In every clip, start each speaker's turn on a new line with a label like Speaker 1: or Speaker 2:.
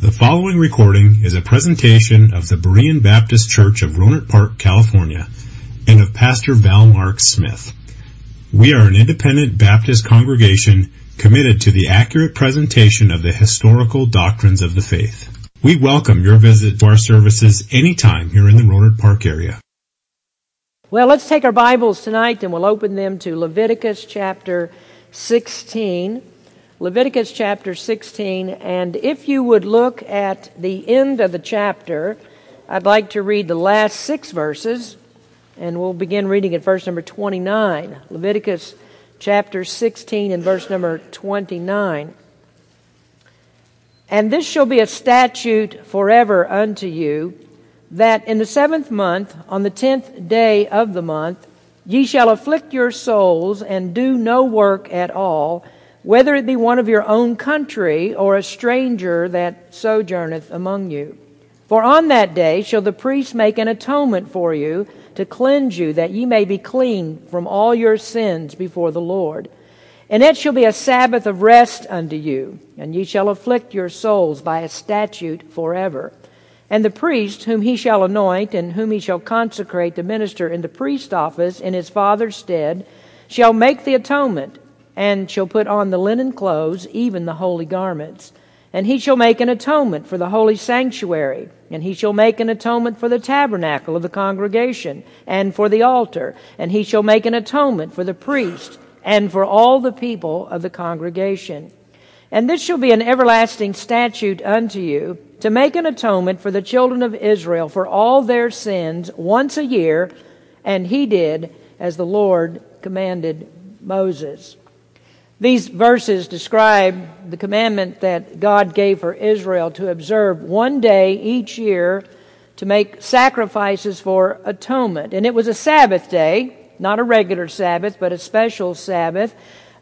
Speaker 1: The following recording is a presentation of the Berean Baptist Church of Rohnert Park, California, and of Pastor Val Mark Smith. We are an independent Baptist congregation committed to the accurate presentation of the historical doctrines of the faith. We welcome your visit to our services anytime here in the Rohnert Park area.
Speaker 2: Well, let's take our Bibles tonight and we'll open them to Leviticus chapter 16. Leviticus chapter 16, and if you would look at the end of the chapter, I'd like to read the last six verses, and we'll begin reading at verse number 29. Leviticus chapter 16 and verse number 29. And this shall be a statute forever unto you, that in the seventh month, on the tenth day of the month, ye shall afflict your souls and do no work at all whether it be one of your own country or a stranger that sojourneth among you. For on that day shall the priest make an atonement for you to cleanse you, that ye may be clean from all your sins before the Lord. And it shall be a Sabbath of rest unto you, and ye shall afflict your souls by a statute forever. And the priest, whom he shall anoint, and whom he shall consecrate to minister in the priest office in his father's stead, shall make the atonement and shall put on the linen clothes, even the holy garments. And he shall make an atonement for the holy sanctuary, and he shall make an atonement for the tabernacle of the congregation, and for the altar, and he shall make an atonement for the priest, and for all the people of the congregation. And this shall be an everlasting statute unto you, to make an atonement for the children of Israel for all their sins once a year, and he did as the Lord commanded Moses. These verses describe the commandment that God gave for Israel to observe one day each year to make sacrifices for atonement. And it was a Sabbath day, not a regular Sabbath, but a special Sabbath.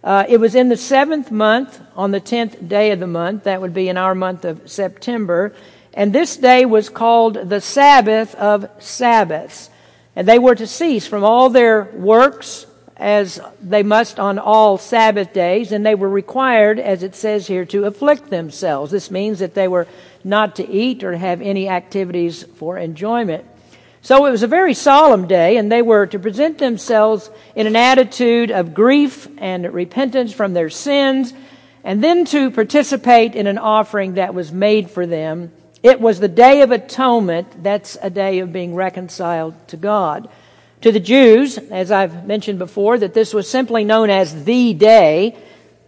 Speaker 2: Uh, it was in the seventh month, on the tenth day of the month. That would be in our month of September. And this day was called the Sabbath of Sabbaths. And they were to cease from all their works as they must on all Sabbath days, and they were required, as it says here, to afflict themselves. This means that they were not to eat or have any activities for enjoyment. So it was a very solemn day, and they were to present themselves in an attitude of grief and repentance from their sins, and then to participate in an offering that was made for them. It was the Day of Atonement. That's a day of being reconciled to God. To the Jews, as I've mentioned before, that this was simply known as the day.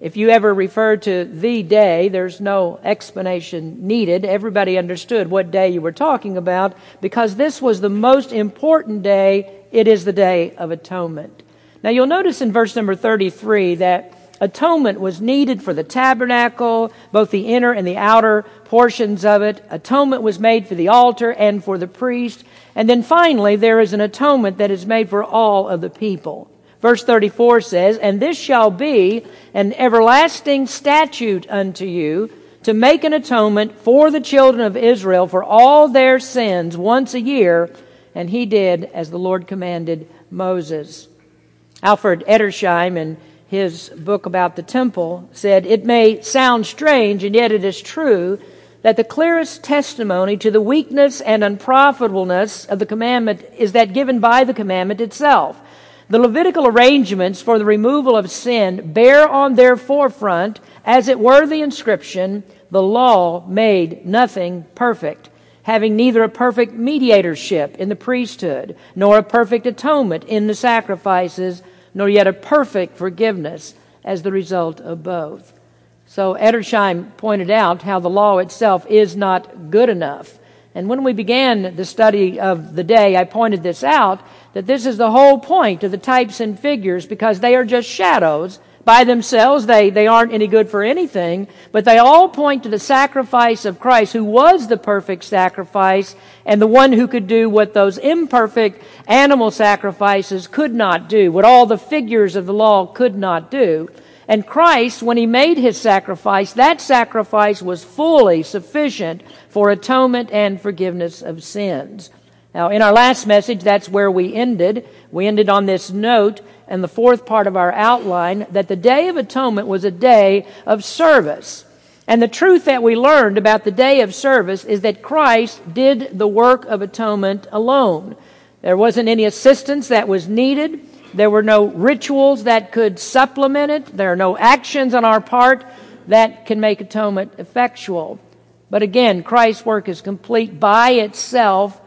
Speaker 2: If you ever refer to the day, there's no explanation needed. Everybody understood what day you were talking about because this was the most important day. It is the Day of Atonement. Now you'll notice in verse number 33 that atonement was needed for the tabernacle, both the inner and the outer portions of it. Atonement was made for the altar and for the priest. And then finally, there is an atonement that is made for all of the people. Verse 34 says, And this shall be an everlasting statute unto you to make an atonement for the children of Israel for all their sins once a year. And he did as the Lord commanded Moses. Alfred Edersheim, in his book about the temple, said, It may sound strange, and yet it is true that the clearest testimony to the weakness and unprofitableness of the commandment is that given by the commandment itself. The Levitical arrangements for the removal of sin bear on their forefront, as it were the inscription, the law made nothing perfect, having neither a perfect mediatorship in the priesthood, nor a perfect atonement in the sacrifices, nor yet a perfect forgiveness as the result of both. So Edersheim pointed out how the law itself is not good enough. And when we began the study of the day, I pointed this out that this is the whole point of the types and figures because they are just shadows. By themselves, they, they aren't any good for anything, but they all point to the sacrifice of Christ, who was the perfect sacrifice and the one who could do what those imperfect animal sacrifices could not do, what all the figures of the law could not do. And Christ, when he made his sacrifice, that sacrifice was fully sufficient for atonement and forgiveness of sins. Now, in our last message, that's where we ended. We ended on this note and the fourth part of our outline that the Day of Atonement was a day of service. And the truth that we learned about the day of service is that Christ did the work of atonement alone. There wasn't any assistance that was needed. There were no rituals that could supplement it. There are no actions on our part that can make atonement effectual. But again, Christ's work is complete by itself,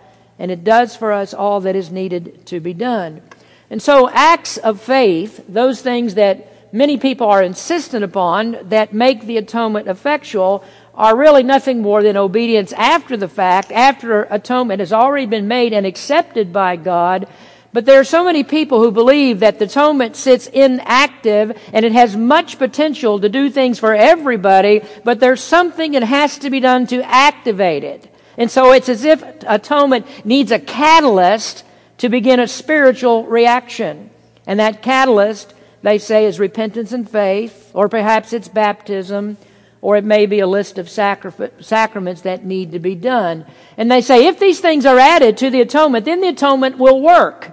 Speaker 2: and it does for us all that is needed to be done. And so, acts of faith, those things that many people are insistent upon that make the atonement effectual are really nothing more than obedience after the fact, after atonement has already been made and accepted by God. But there are so many people who believe that the atonement sits inactive and it has much potential to do things for everybody, but there's something that has to be done to activate it. And so it's as if atonement needs a catalyst to begin a spiritual reaction. And that catalyst they say is repentance and faith, or perhaps it's baptism, or it may be a list of sacraments that need to be done. And they say if these things are added to the atonement, then the atonement will work.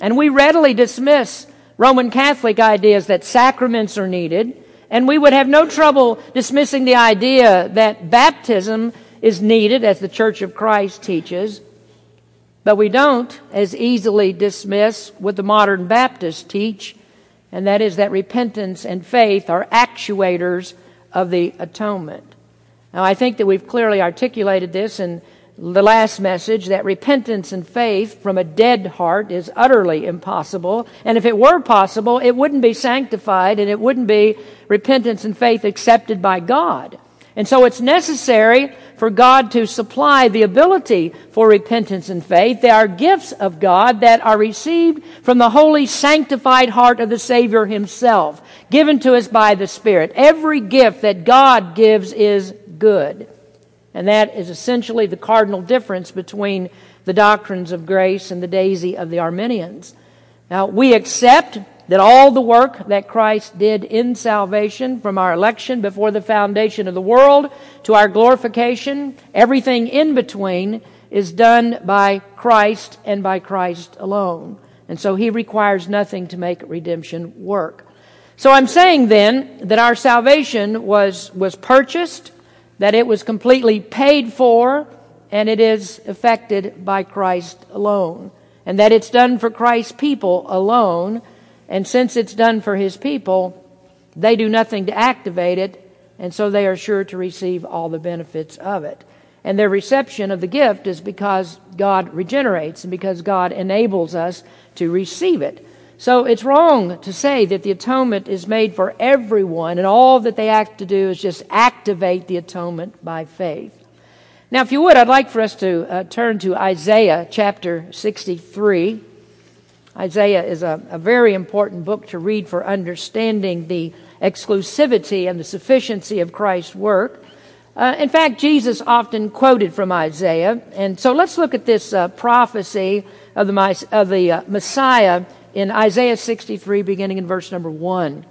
Speaker 2: And we readily dismiss Roman Catholic ideas that sacraments are needed, and we would have no trouble dismissing the idea that baptism is needed, as the Church of Christ teaches. But we don't as easily dismiss what the modern Baptists teach, and that is that repentance and faith are actuators of the atonement. Now, I think that we've clearly articulated this in the last message that repentance and faith from a dead heart is utterly impossible. And if it were possible, it wouldn't be sanctified and it wouldn't be repentance and faith accepted by God. And so it's necessary for God to supply the ability for repentance and faith. They are gifts of God that are received from the holy, sanctified heart of the Savior Himself, given to us by the Spirit. Every gift that God gives is good. And that is essentially the cardinal difference between the doctrines of grace and the daisy of the Arminians. Now, we accept that all the work that Christ did in salvation from our election before the foundation of the world to our glorification, everything in between is done by Christ and by Christ alone. And so he requires nothing to make redemption work. So I'm saying then that our salvation was, was purchased, that it was completely paid for, and it is effected by Christ alone. And that it's done for Christ's people alone and since it's done for his people, they do nothing to activate it, and so they are sure to receive all the benefits of it. And their reception of the gift is because God regenerates and because God enables us to receive it. So it's wrong to say that the atonement is made for everyone and all that they have to do is just activate the atonement by faith. Now, if you would, I'd like for us to uh, turn to Isaiah chapter 63. Isaiah is a, a very important book to read for understanding the exclusivity and the sufficiency of Christ's work. Uh, in fact, Jesus often quoted from Isaiah. And so let's look at this uh, prophecy of the, of the uh, Messiah in Isaiah 63, beginning in verse number 1.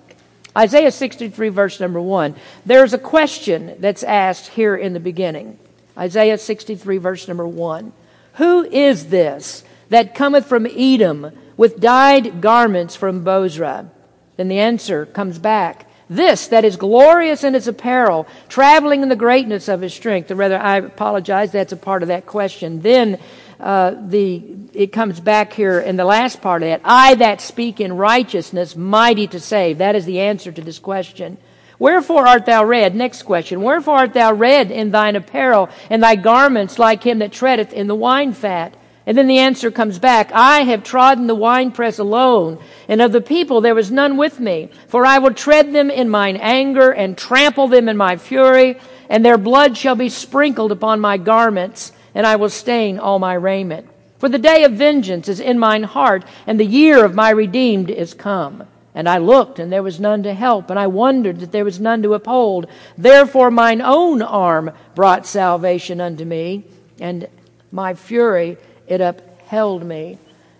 Speaker 2: Isaiah 63, verse number 1. There's a question that's asked here in the beginning. Isaiah 63, verse number 1. Who is this that cometh from Edom? With dyed garments from Bozrah? Then the answer comes back. This that is glorious in its apparel, traveling in the greatness of his strength. Or rather, I apologize, that's a part of that question. Then uh, the it comes back here in the last part of that. I that speak in righteousness, mighty to save. That is the answer to this question. Wherefore art thou red? Next question. Wherefore art thou red in thine apparel, and thy garments like him that treadeth in the wine fat? And then the answer comes back, I have trodden the winepress alone, and of the people there was none with me. For I will tread them in mine anger, and trample them in my fury, and their blood shall be sprinkled upon my garments, and I will stain all my raiment. For the day of vengeance is in mine heart, and the year of my redeemed is come. And I looked, and there was none to help, and I wondered that there was none to uphold. Therefore mine own arm brought salvation unto me, and my fury it upheld me.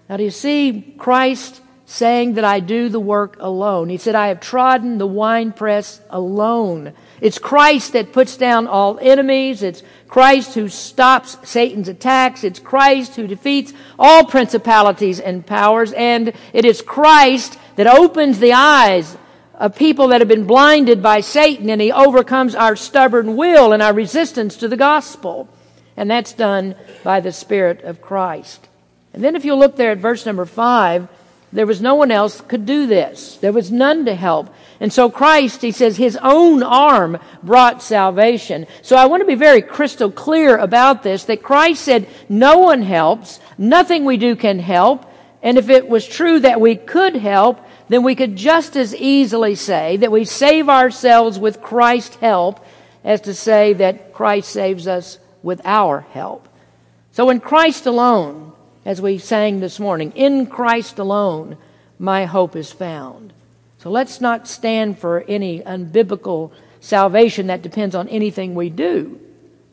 Speaker 2: Now, do you see Christ saying that I do the work alone? He said, I have trodden the winepress alone. It's Christ that puts down all enemies. It's Christ who stops Satan's attacks. It's Christ who defeats all principalities and powers. And it is Christ that opens the eyes of people that have been blinded by Satan and he overcomes our stubborn will and our resistance to the gospel. And that's done by the Spirit of Christ. And then if you look there at verse number five, there was no one else could do this. There was none to help. And so Christ, he says, his own arm brought salvation. So I want to be very crystal clear about this, that Christ said, no one helps, nothing we do can help, and if it was true that we could help, then we could just as easily say that we save ourselves with Christ's help as to say that Christ saves us with our help. So in Christ alone, as we sang this morning, in Christ alone, my hope is found. So let's not stand for any unbiblical salvation that depends on anything we do.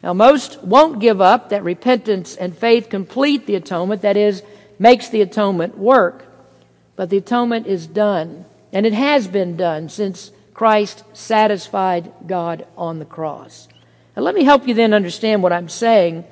Speaker 2: Now, most won't give up that repentance and faith complete the atonement, that is, makes the atonement work. But the atonement is done, and it has been done since Christ satisfied God on the cross. Now, let me help you then understand what I'm saying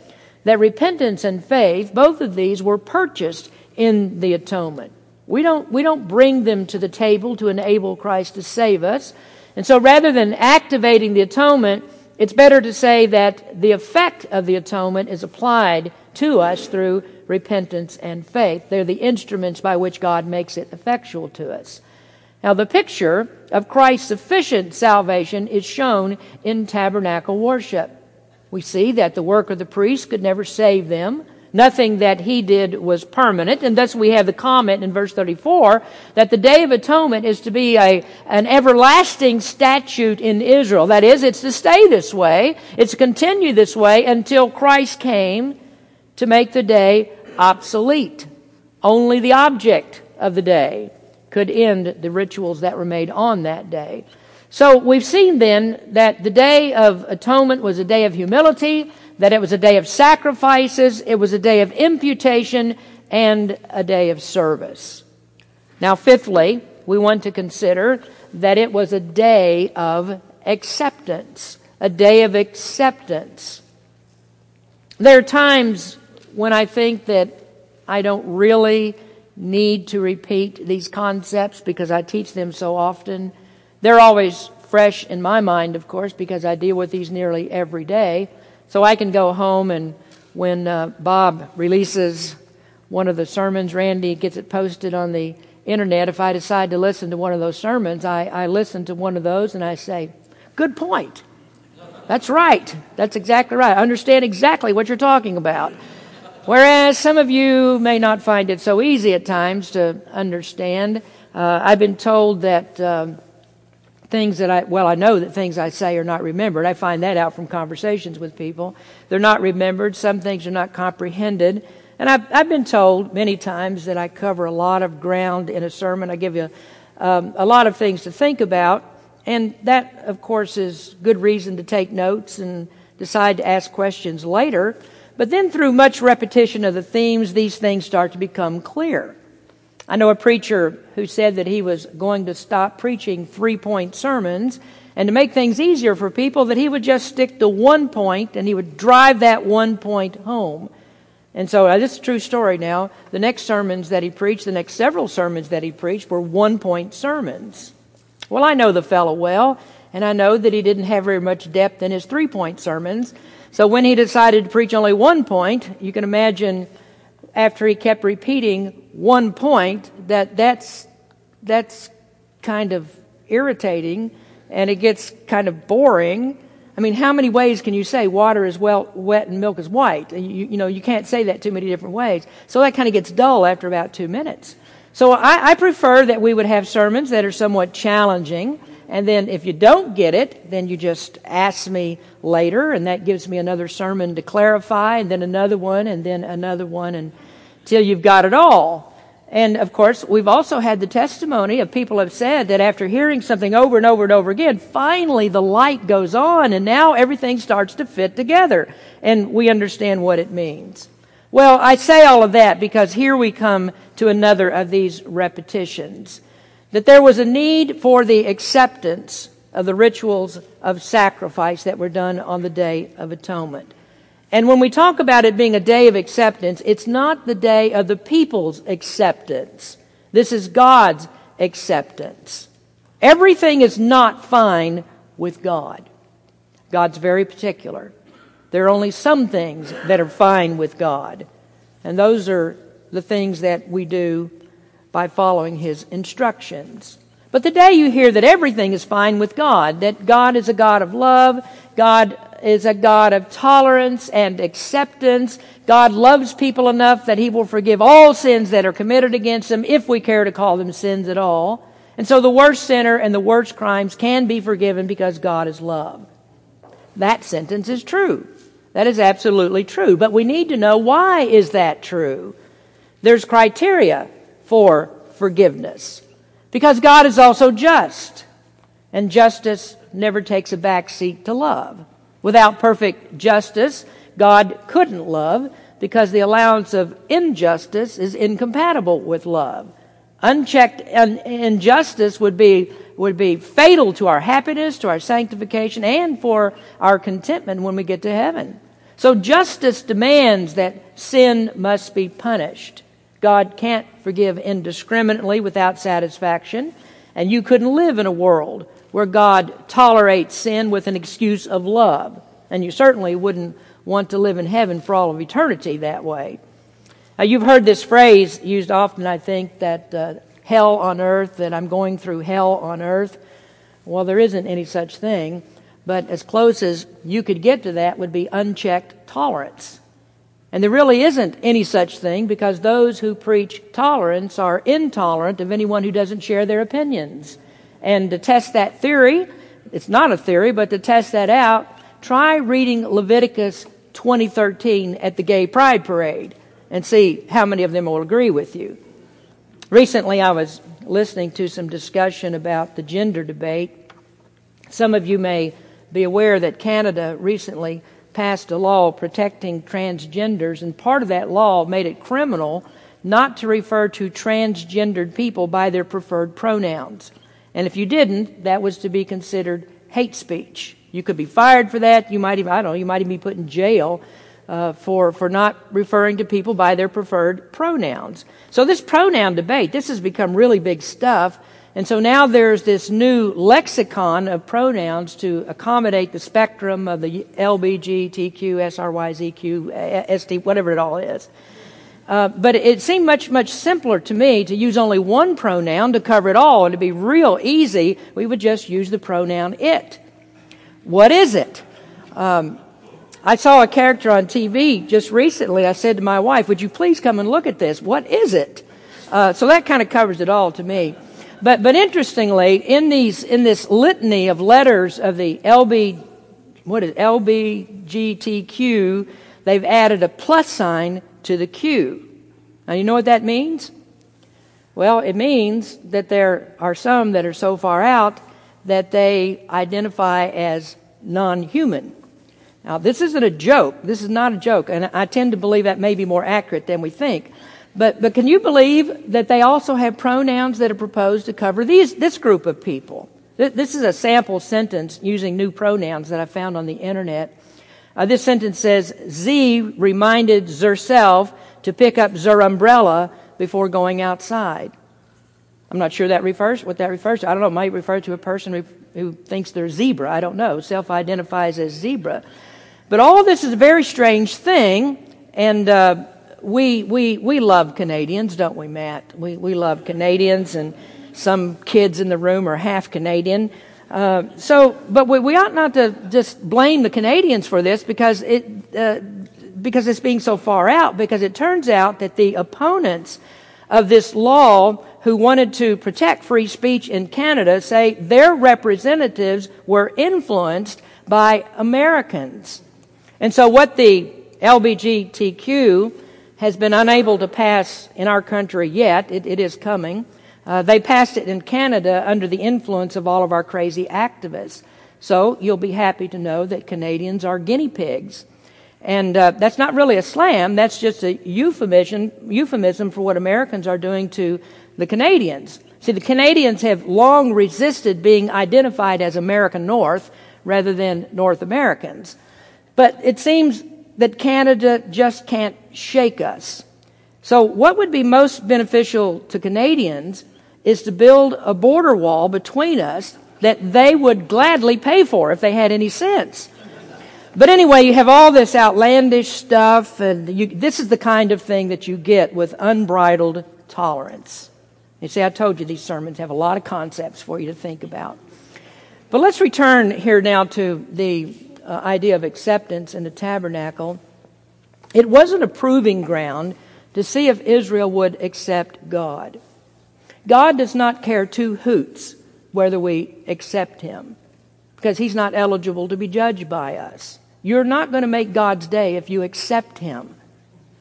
Speaker 2: that repentance and faith, both of these were purchased in the atonement. We don't, we don't bring them to the table to enable Christ to save us. And so rather than activating the atonement, it's better to say that the effect of the atonement is applied to us through repentance and faith. They're the instruments by which God makes it effectual to us. Now, the picture of Christ's sufficient salvation is shown in tabernacle worship. We see that the work of the priest could never save them. Nothing that he did was permanent, and thus we have the comment in verse 34 that the Day of Atonement is to be a, an everlasting statute in Israel. That is, it's to stay this way, it's to continue this way until Christ came to make the day obsolete. Only the object of the day could end the rituals that were made on that day. So we've seen then that the Day of Atonement was a day of humility, that it was a day of sacrifices, it was a day of imputation, and a day of service. Now, fifthly, we want to consider that it was a day of acceptance. A day of acceptance. There are times when I think that I don't really need to repeat these concepts because I teach them so often. They're always fresh in my mind, of course, because I deal with these nearly every day. So I can go home and when uh, Bob releases one of the sermons, Randy gets it posted on the internet. If I decide to listen to one of those sermons, I, I listen to one of those and I say, Good point. That's right. That's exactly right. I understand exactly what you're talking about. Whereas some of you may not find it so easy at times to understand. Uh, I've been told that. Um, things that I, well, I know that things I say are not remembered. I find that out from conversations with people. They're not remembered. Some things are not comprehended. And I've, I've been told many times that I cover a lot of ground in a sermon. I give you um, a lot of things to think about. And that, of course, is good reason to take notes and decide to ask questions later. But then through much repetition of the themes, these things start to become clear. I know a preacher who said that he was going to stop preaching three point sermons and to make things easier for people that he would just stick to one point and he would drive that one point home. And so uh, this is a true story now. The next sermons that he preached, the next several sermons that he preached were one point sermons. Well, I know the fellow well, and I know that he didn't have very much depth in his three point sermons. So when he decided to preach only one point, you can imagine after he kept repeating one point that that's that's kind of irritating and it gets kind of boring. I mean, how many ways can you say water is well wet and milk is white? You, you know, you can't say that too many different ways. So that kind of gets dull after about two minutes. So I, I prefer that we would have sermons that are somewhat challenging and then if you don't get it, then you just ask me later, and that gives me another sermon to clarify, and then another one, and then another one, until you've got it all. And of course, we've also had the testimony of people have said that after hearing something over and over and over again, finally the light goes on and now everything starts to fit together and we understand what it means. Well, I say all of that because here we come to another of these repetitions that there was a need for the acceptance of the rituals of sacrifice that were done on the Day of Atonement. And when we talk about it being a day of acceptance, it's not the day of the people's acceptance. This is God's acceptance. Everything is not fine with God. God's very particular. There are only some things that are fine with God. And those are the things that we do by following His instructions. But the day you hear that everything is fine with God, that God is a God of love, God is a God of tolerance and acceptance, God loves people enough that He will forgive all sins that are committed against Him if we care to call them sins at all. And so the worst sinner and the worst crimes can be forgiven because God is love. That sentence is true. That is absolutely true. But we need to know why is that true? There's criteria for forgiveness. Because God is also just. And justice never takes a back seat to love. Without perfect justice, God couldn't love because the allowance of injustice is incompatible with love. Unchecked injustice would be, would be fatal to our happiness, to our sanctification, and for our contentment when we get to heaven. So justice demands that sin must be punished. God can't forgive indiscriminately without satisfaction, and you couldn't live in a world where God tolerates sin with an excuse of love. And you certainly wouldn't want to live in heaven for all of eternity that way. Now, you've heard this phrase used often, I think, that uh, hell on earth, that I'm going through hell on earth. Well, there isn't any such thing, but as close as you could get to that would be unchecked tolerance. And there really isn't any such thing because those who preach tolerance are intolerant of anyone who doesn't share their opinions. And to test that theory, it's not a theory, but to test that out, try reading Leviticus 2013 at the Gay Pride Parade and see how many of them will agree with you. Recently, I was listening to some discussion about the gender debate. Some of you may be aware that Canada recently passed a law protecting transgenders, and part of that law made it criminal not to refer to transgendered people by their preferred pronouns. And if you didn't, that was to be considered hate speech. You could be fired for that. You might even, I don't know, you might even be put in jail uh, for, for not referring to people by their preferred pronouns. So this pronoun debate, this has become really big stuff. And so now there's this new lexicon of pronouns to accommodate the spectrum of the LBGTQ, SRYZQ, ST, whatever it all is. Uh, but it seemed much, much simpler to me to use only one pronoun to cover it all and to be real easy. We would just use the pronoun it. What is it? Um, I saw a character on TV just recently. I said to my wife, Would you please come and look at this? What is it? Uh, so that kind of covers it all to me. But, but interestingly, in these, in this litany of letters of the LB, what is LBGTQ, they've added a plus sign to the Q. Now, you know what that means? Well, it means that there are some that are so far out that they identify as non human. Now, this isn't a joke. This is not a joke. And I tend to believe that may be more accurate than we think. But, but can you believe that they also have pronouns that are proposed to cover these, this group of people? This is a sample sentence using new pronouns that I found on the internet. Uh, this sentence says, Z reminded Zerself to pick up Zer umbrella before going outside. I'm not sure that refers what that refers to. I don't know. It might refer to a person who thinks they're zebra. I don't know. Self-identifies as zebra. But all this is a very strange thing, and uh, we we we love Canadians, don't we, Matt? We we love Canadians, and some kids in the room are half Canadian. Uh, so, but we, we ought not to just blame the Canadians for this because it uh, because it's being so far out. Because it turns out that the opponents of this law who wanted to protect free speech in Canada say their representatives were influenced by Americans. And so what the LBGTQ has been unable to pass in our country yet, it, it is coming, uh, they passed it in Canada under the influence of all of our crazy activists. So you'll be happy to know that Canadians are guinea pigs. And uh, that's not really a slam, that's just a euphemism, euphemism for what Americans are doing to the Canadians. See, the Canadians have long resisted being identified as American North rather than North Americans. But it seems that Canada just can't shake us. So, what would be most beneficial to Canadians is to build a border wall between us that they would gladly pay for if they had any sense. But anyway, you have all this outlandish stuff, and you, this is the kind of thing that you get with unbridled tolerance. You see, I told you these sermons have a lot of concepts for you to think about. But let's return here now to the uh, idea of acceptance in the tabernacle. It wasn't a proving ground to see if Israel would accept God. God does not care two hoots whether we accept Him because He's not eligible to be judged by us. You're not going to make God's day if you accept Him.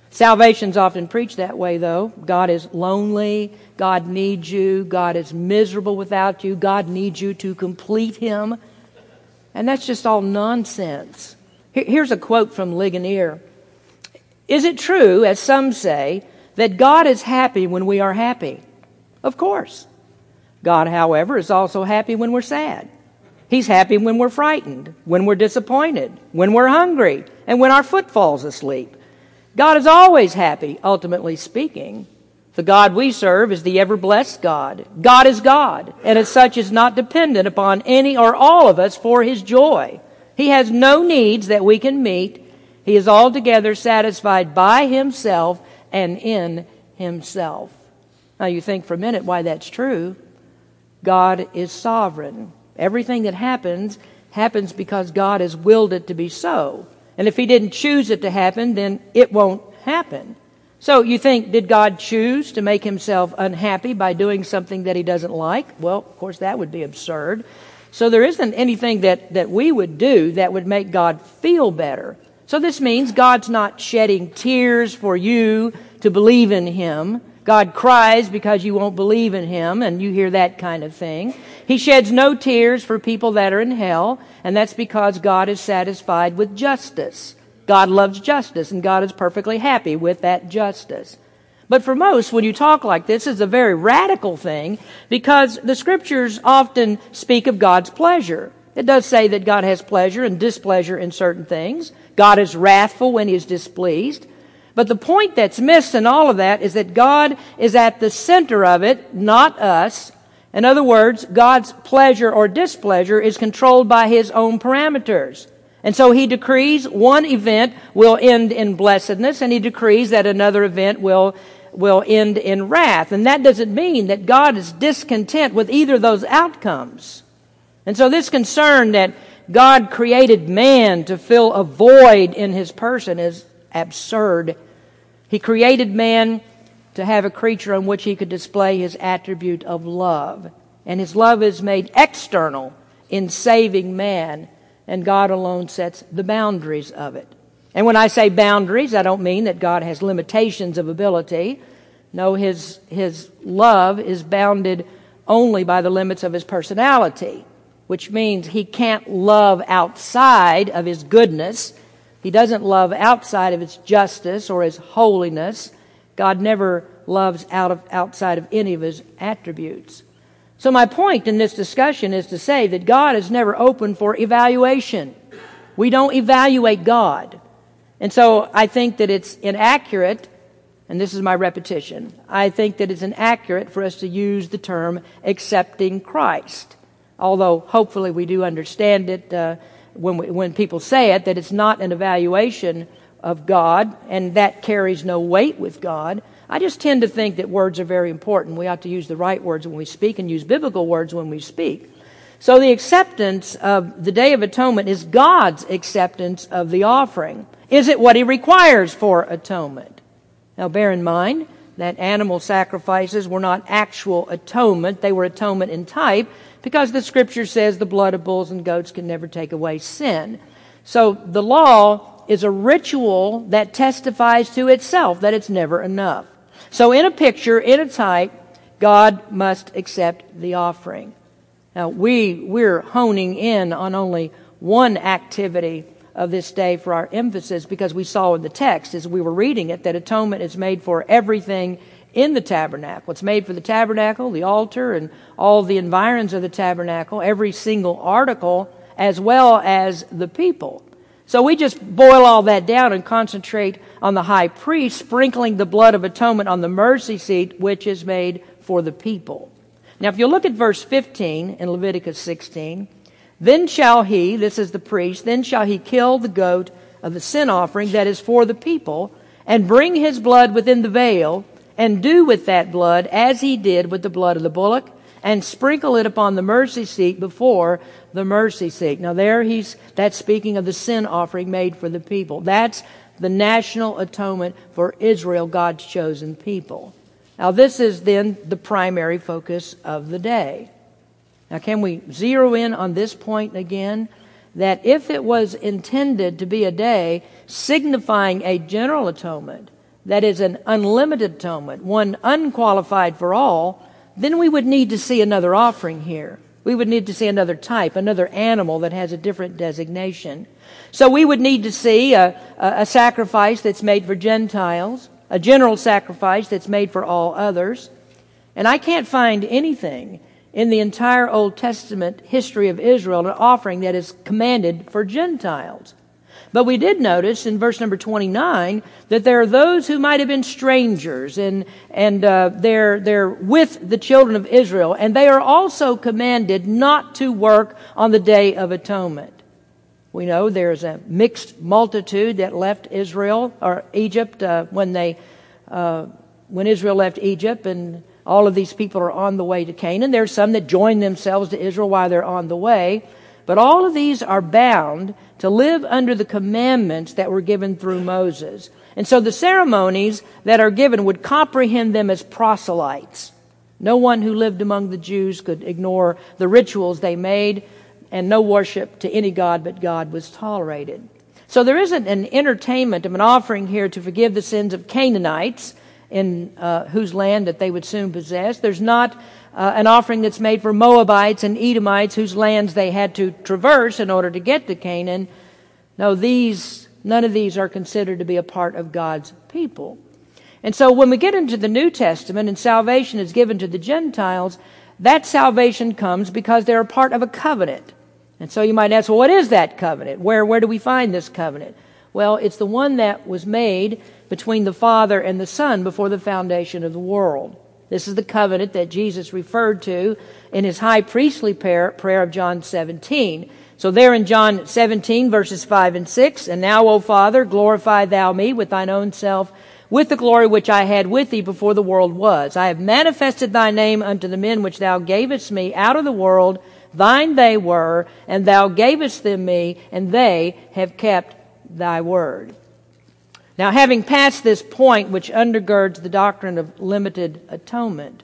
Speaker 2: Salvation's often preached that way, though. God is lonely. God needs you. God is miserable without you. God needs you to complete Him. And that's just all nonsense. Here's a quote from Ligonier Is it true, as some say, that God is happy when we are happy? Of course. God, however, is also happy when we're sad. He's happy when we're frightened, when we're disappointed, when we're hungry, and when our foot falls asleep. God is always happy, ultimately speaking. The God we serve is the ever blessed God. God is God, and as such is not dependent upon any or all of us for his joy. He has no needs that we can meet. He is altogether satisfied by himself and in himself. Now you think for a minute why that's true. God is sovereign. Everything that happens happens because God has willed it to be so. And if he didn't choose it to happen, then it won't happen. So you think, did God choose to make himself unhappy by doing something that he doesn't like? Well, of course, that would be absurd. So there isn't anything that, that we would do that would make God feel better. So this means God's not shedding tears for you to believe in him. God cries because you won't believe in him, and you hear that kind of thing. He sheds no tears for people that are in hell, and that's because God is satisfied with justice. God loves justice, and God is perfectly happy with that justice. But for most, when you talk like this, it's a very radical thing because the scriptures often speak of God's pleasure. It does say that God has pleasure and displeasure in certain things. God is wrathful when he is displeased. But the point that's missed in all of that is that God is at the center of it, not us. In other words, God's pleasure or displeasure is controlled by his own parameters. And so he decrees one event will end in blessedness, and he decrees that another event will, will end in wrath. And that doesn't mean that God is discontent with either of those outcomes. And so this concern that God created man to fill a void in his person is absurd. He created man to have a creature on which he could display his attribute of love. And his love is made external in saving man and God alone sets the boundaries of it. And when I say boundaries, I don't mean that God has limitations of ability. No, his, his love is bounded only by the limits of his personality, which means he can't love outside of his goodness. He doesn't love outside of his justice or his holiness. God never loves out of, outside of any of his attributes. So, my point in this discussion is to say that God is never open for evaluation. We don't evaluate God. And so, I think that it's inaccurate, and this is my repetition I think that it's inaccurate for us to use the term accepting Christ. Although, hopefully, we do understand it uh, when, we, when people say it, that it's not an evaluation of God, and that carries no weight with God. I just tend to think that words are very important. We ought to use the right words when we speak and use biblical words when we speak. So the acceptance of the Day of Atonement is God's acceptance of the offering. Is it what He requires for atonement? Now bear in mind that animal sacrifices were not actual atonement. They were atonement in type because the scripture says the blood of bulls and goats can never take away sin. So the law is a ritual that testifies to itself that it's never enough. So in a picture, in a type, God must accept the offering. Now we, we're honing in on only one activity of this day for our emphasis because we saw in the text as we were reading it that atonement is made for everything in the tabernacle. It's made for the tabernacle, the altar, and all the environs of the tabernacle, every single article, as well as the people. So we just boil all that down and concentrate on the high priest sprinkling the blood of atonement on the mercy seat, which is made for the people. Now, if you look at verse 15 in Leviticus 16, then shall he, this is the priest, then shall he kill the goat of the sin offering that is for the people, and bring his blood within the veil, and do with that blood as he did with the blood of the bullock, and sprinkle it upon the mercy seat before the mercy seat. Now there he's, that's speaking of the sin offering made for the people. That's the national atonement for Israel, God's chosen people. Now this is then the primary focus of the day. Now can we zero in on this point again? That if it was intended to be a day signifying a general atonement, that is an unlimited atonement, one unqualified for all, then we would need to see another offering here. We would need to see another type, another animal that has a different designation. So we would need to see a, a, a sacrifice that's made for Gentiles, a general sacrifice that's made for all others. And I can't find anything in the entire Old Testament history of Israel an offering that is commanded for Gentiles. But we did notice in verse number 29 that there are those who might have been strangers and, and uh, they're, they're with the children of Israel, and they are also commanded not to work on the Day of Atonement. We know there's a mixed multitude that left Israel or Egypt uh, when they uh, when Israel left Egypt, and all of these people are on the way to Canaan. There's some that join themselves to Israel while they're on the way, but all of these are bound to live under the commandments that were given through Moses. And so the ceremonies that are given would comprehend them as proselytes. No one who lived among the Jews could ignore the rituals they made, and no worship to any God but God was tolerated. So there isn't an entertainment of an offering here to forgive the sins of Canaanites in uh, whose land that they would soon possess. There's not uh, an offering that's made for Moabites and Edomites whose lands they had to traverse in order to get to Canaan. No, these, none of these are considered to be a part of God's people. And so when we get into the New Testament and salvation is given to the Gentiles, that salvation comes because they're a part of a covenant. And so you might ask, well, what is that covenant? Where, where do we find this covenant? Well, it's the one that was made between the Father and the Son before the foundation of the world. This is the covenant that Jesus referred to in his high priestly prayer, prayer of John 17. So there in John 17 verses 5 and 6, And now, O Father, glorify thou me with thine own self, with the glory which I had with thee before the world was. I have manifested thy name unto the men which thou gavest me out of the world. Thine they were, and thou gavest them me, and they have kept thy word. Now, having passed this point which undergirds the doctrine of limited atonement,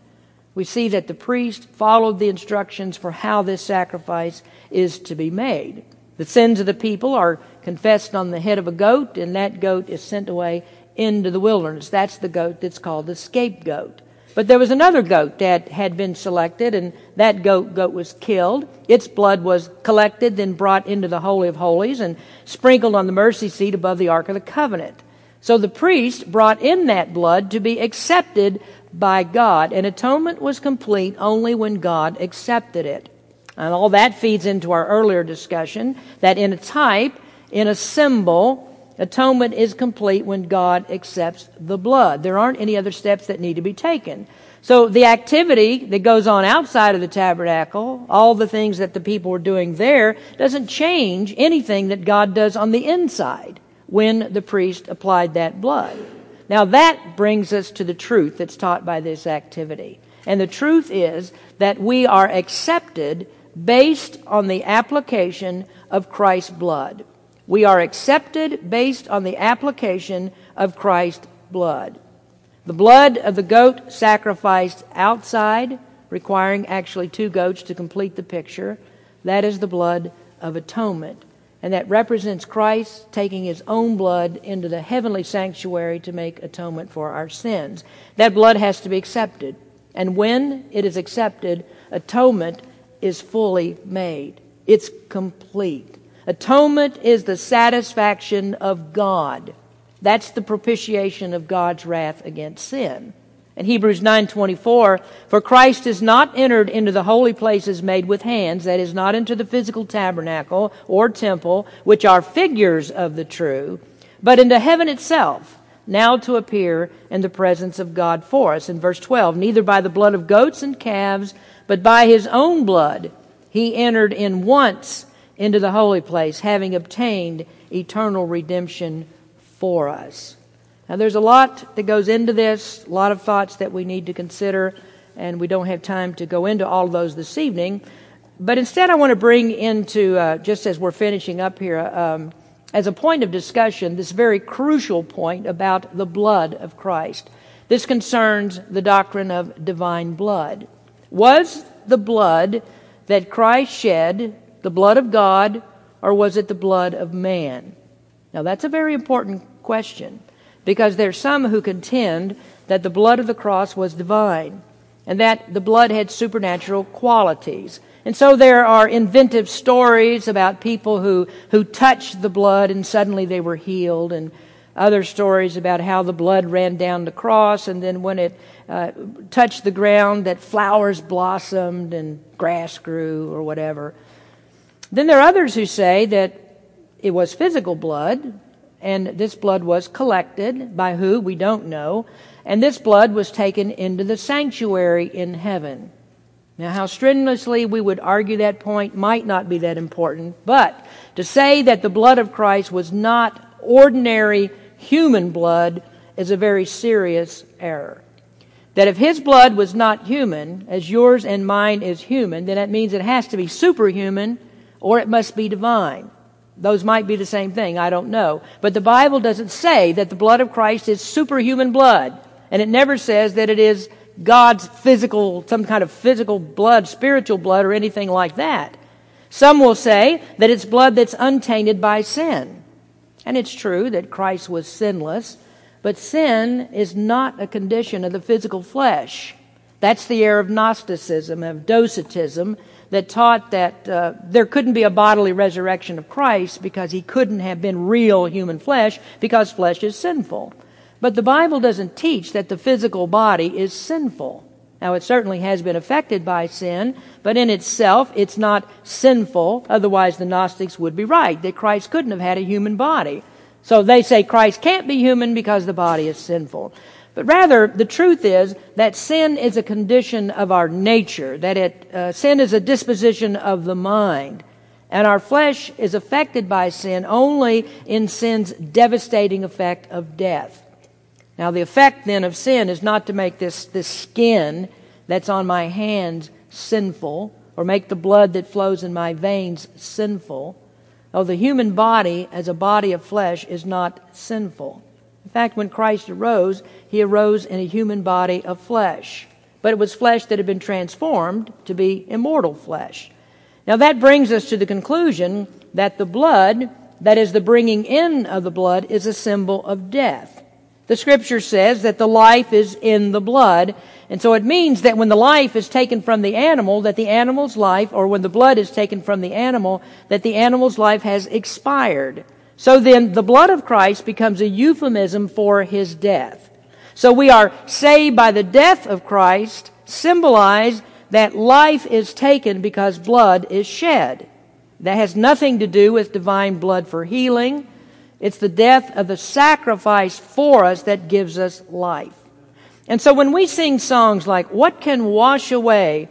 Speaker 2: we see that the priest followed the instructions for how this sacrifice is to be made. The sins of the people are confessed on the head of a goat, and that goat is sent away into the wilderness. That's the goat that's called the scapegoat. But there was another goat that had been selected, and that goat, goat was killed. Its blood was collected, then brought into the Holy of Holies and sprinkled on the mercy seat above the Ark of the Covenant. So the priest brought in that blood to be accepted by God, and atonement was complete only when God accepted it. And all that feeds into our earlier discussion that in a type, in a symbol, atonement is complete when God accepts the blood. There aren't any other steps that need to be taken. So the activity that goes on outside of the tabernacle, all the things that the people are doing there, doesn't change anything that God does on the inside when the priest applied that blood. Now that brings us to the truth that's taught by this activity. And the truth is that we are accepted based on the application of Christ's blood. We are accepted based on the application of Christ's blood. The blood of the goat sacrificed outside, requiring actually two goats to complete the picture, that is the blood of atonement and that represents Christ taking his own blood into the heavenly sanctuary to make atonement for our sins. That blood has to be accepted. And when it is accepted, atonement is fully made. It's complete. Atonement is the satisfaction of God. That's the propitiation of God's wrath against sin. In Hebrews 9:24, for Christ is not entered into the holy places made with hands, that is not into the physical tabernacle or temple, which are figures of the true, but into heaven itself, now to appear in the presence of God for us. In verse 12, neither by the blood of goats and calves, but by his own blood he entered in once into the holy place, having obtained eternal redemption for us. Now, there's a lot that goes into this, a lot of thoughts that we need to consider, and we don't have time to go into all of those this evening. But instead, I want to bring into, uh, just as we're finishing up here, um, as a point of discussion, this very crucial point about the blood of Christ. This concerns the doctrine of divine blood. Was the blood that Christ shed the blood of God, or was it the blood of man? Now, that's a very important question because there's some who contend that the blood of the cross was divine and that the blood had supernatural qualities. And so there are inventive stories about people who, who touched the blood and suddenly they were healed, and other stories about how the blood ran down the cross, and then when it uh, touched the ground, that flowers blossomed and grass grew or whatever. Then there are others who say that it was physical blood, and this blood was collected by who we don't know, and this blood was taken into the sanctuary in heaven. Now, how strenuously we would argue that point might not be that important, but to say that the blood of Christ was not ordinary human blood is a very serious error. That if his blood was not human, as yours and mine is human, then that means it has to be superhuman or it must be divine. Those might be the same thing, I don't know. But the Bible doesn't say that the blood of Christ is superhuman blood, and it never says that it is God's physical, some kind of physical blood, spiritual blood, or anything like that. Some will say that it's blood that's untainted by sin. And it's true that Christ was sinless, but sin is not a condition of the physical flesh. That's the error of Gnosticism, of Docetism, that taught that uh, there couldn't be a bodily resurrection of Christ because he couldn't have been real human flesh because flesh is sinful. But the Bible doesn't teach that the physical body is sinful. Now, it certainly has been affected by sin, but in itself, it's not sinful. Otherwise, the Gnostics would be right that Christ couldn't have had a human body. So they say Christ can't be human because the body is sinful. But rather, the truth is that sin is a condition of our nature, that it, uh, sin is a disposition of the mind. And our flesh is affected by sin only in sin's devastating effect of death. Now, the effect then of sin is not to make this, this skin that's on my hands sinful or make the blood that flows in my veins sinful. Oh, the human body as a body of flesh is not sinful. Fact, when Christ arose, he arose in a human body of flesh. But it was flesh that had been transformed to be immortal flesh. Now that brings us to the conclusion that the blood, that is the bringing in of the blood, is a symbol of death. The scripture says that the life is in the blood, and so it means that when the life is taken from the animal, that the animal's life, or when the blood is taken from the animal, that the animal's life has expired. So then the blood of Christ becomes a euphemism for his death. So we are saved by the death of Christ, symbolized that life is taken because blood is shed. That has nothing to do with divine blood for healing. It's the death of the sacrifice for us that gives us life. And so when we sing songs like, What can wash away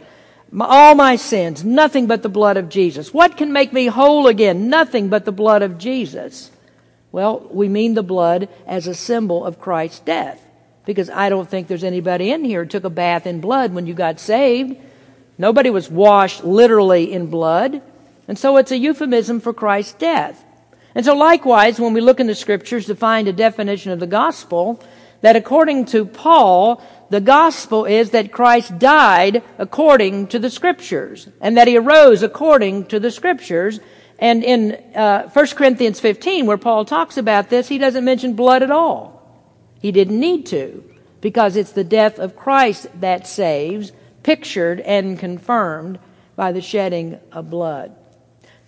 Speaker 2: all my sins? Nothing but the blood of Jesus. What can make me whole again? Nothing but the blood of Jesus. Well, we mean the blood as a symbol of Christ's death. Because I don't think there's anybody in here who took a bath in blood when you got saved. Nobody was washed literally in blood. And so it's a euphemism for Christ's death. And so likewise, when we look in the scriptures to find a definition of the gospel, that according to Paul, the gospel is that Christ died according to the scriptures, and that he arose according to the scriptures. And in uh, 1 Corinthians 15, where Paul talks about this, he doesn't mention blood at all. He didn't need to, because it's the death of Christ that saves, pictured and confirmed by the shedding of blood.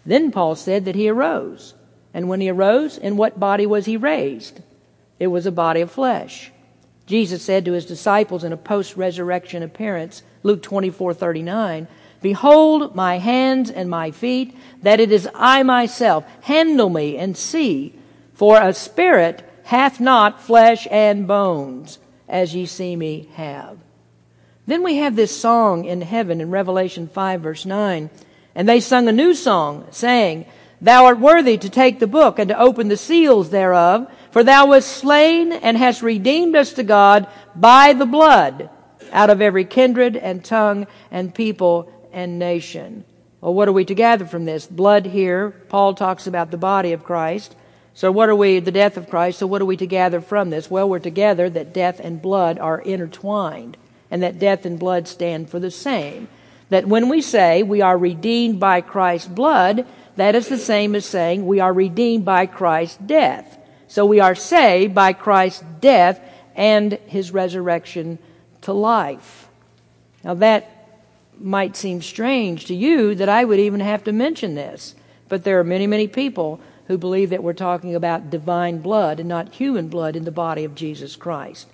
Speaker 2: Then Paul said that he arose. And when he arose, in what body was he raised? It was a body of flesh. Jesus said to his disciples in a post resurrection appearance, Luke 24 39, Behold my hands and my feet, that it is I myself. Handle me and see, for a spirit hath not flesh and bones, as ye see me have. Then we have this song in heaven in Revelation 5 verse 9. And they sung a new song, saying, Thou art worthy to take the book and to open the seals thereof, for thou wast slain and hast redeemed us to God by the blood out of every kindred and tongue and people and nation. Well, what are we to gather from this? Blood here, Paul talks about the body of Christ. So what are we, the death of Christ, so what are we to gather from this? Well, we're to gather that death and blood are intertwined and that death and blood stand for the same. That when we say we are redeemed by Christ's blood, that is the same as saying we are redeemed by Christ's death. So we are saved by Christ's death and his resurrection to life. Now that might seem strange to you that I would even have to mention this, but there are many, many people who believe that we're talking about divine blood and not human blood in the body of Jesus Christ.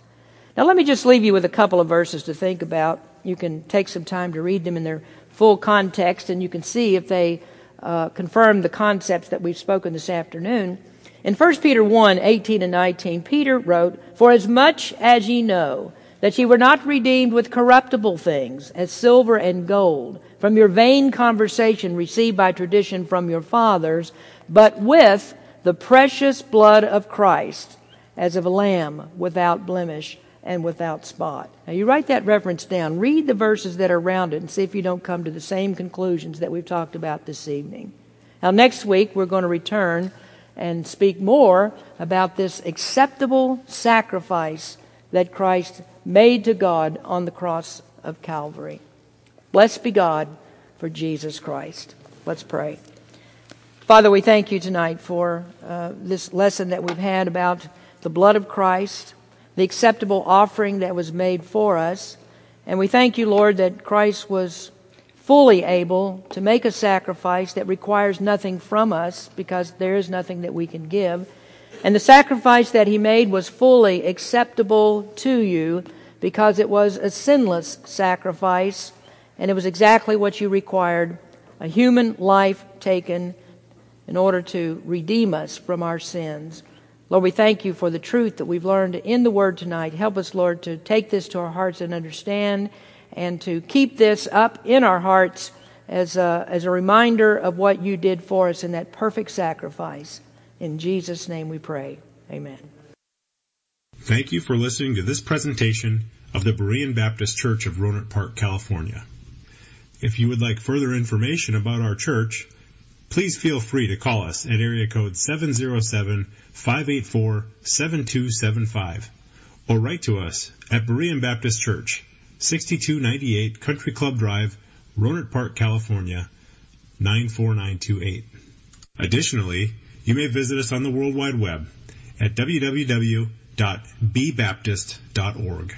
Speaker 2: Now, let me just leave you with a couple of verses to think about. You can take some time to read them in their full context, and you can see if they uh, confirm the concepts that we've spoken this afternoon. In 1 Peter 1 18 and 19, Peter wrote, For as much as ye know that ye were not redeemed with corruptible things, as silver and gold, from your vain conversation received by tradition from your fathers, but with the precious blood of Christ, as of a lamb without blemish and without spot. Now you write that reference down. Read the verses that are around it and see if you don't come to the same conclusions that we've talked about this evening. Now next week we're going to return and speak more about this acceptable sacrifice that Christ made to God on the cross of Calvary. Blessed be God for Jesus Christ. Let's pray. Father, we thank you tonight for uh, this lesson that we've had about the blood of Christ the acceptable offering that was made for us. And we thank you, Lord, that Christ was fully able to make a sacrifice that requires nothing from us because there is nothing that we can give. And the sacrifice that he made was fully acceptable to you because it was a sinless sacrifice and it was exactly what you required a human life taken in order to redeem us from our sins. Lord, we thank you for the truth that we've learned in the Word tonight. Help us, Lord, to take this to our hearts and understand and to keep this up in our hearts as a, as a reminder of what you did for us in that perfect sacrifice. In Jesus' name we pray. Amen.
Speaker 1: Thank you for listening to this presentation of the Berean Baptist Church of Rohnert Park, California. If you would like further information about our church, please feel free to call us at area code 707-584-7275 or write to us at Berean Baptist Church, 6298 Country Club Drive, Rohnert Park, California, 94928. Additionally, you may visit us on the World Wide Web at www.bbaptist.org.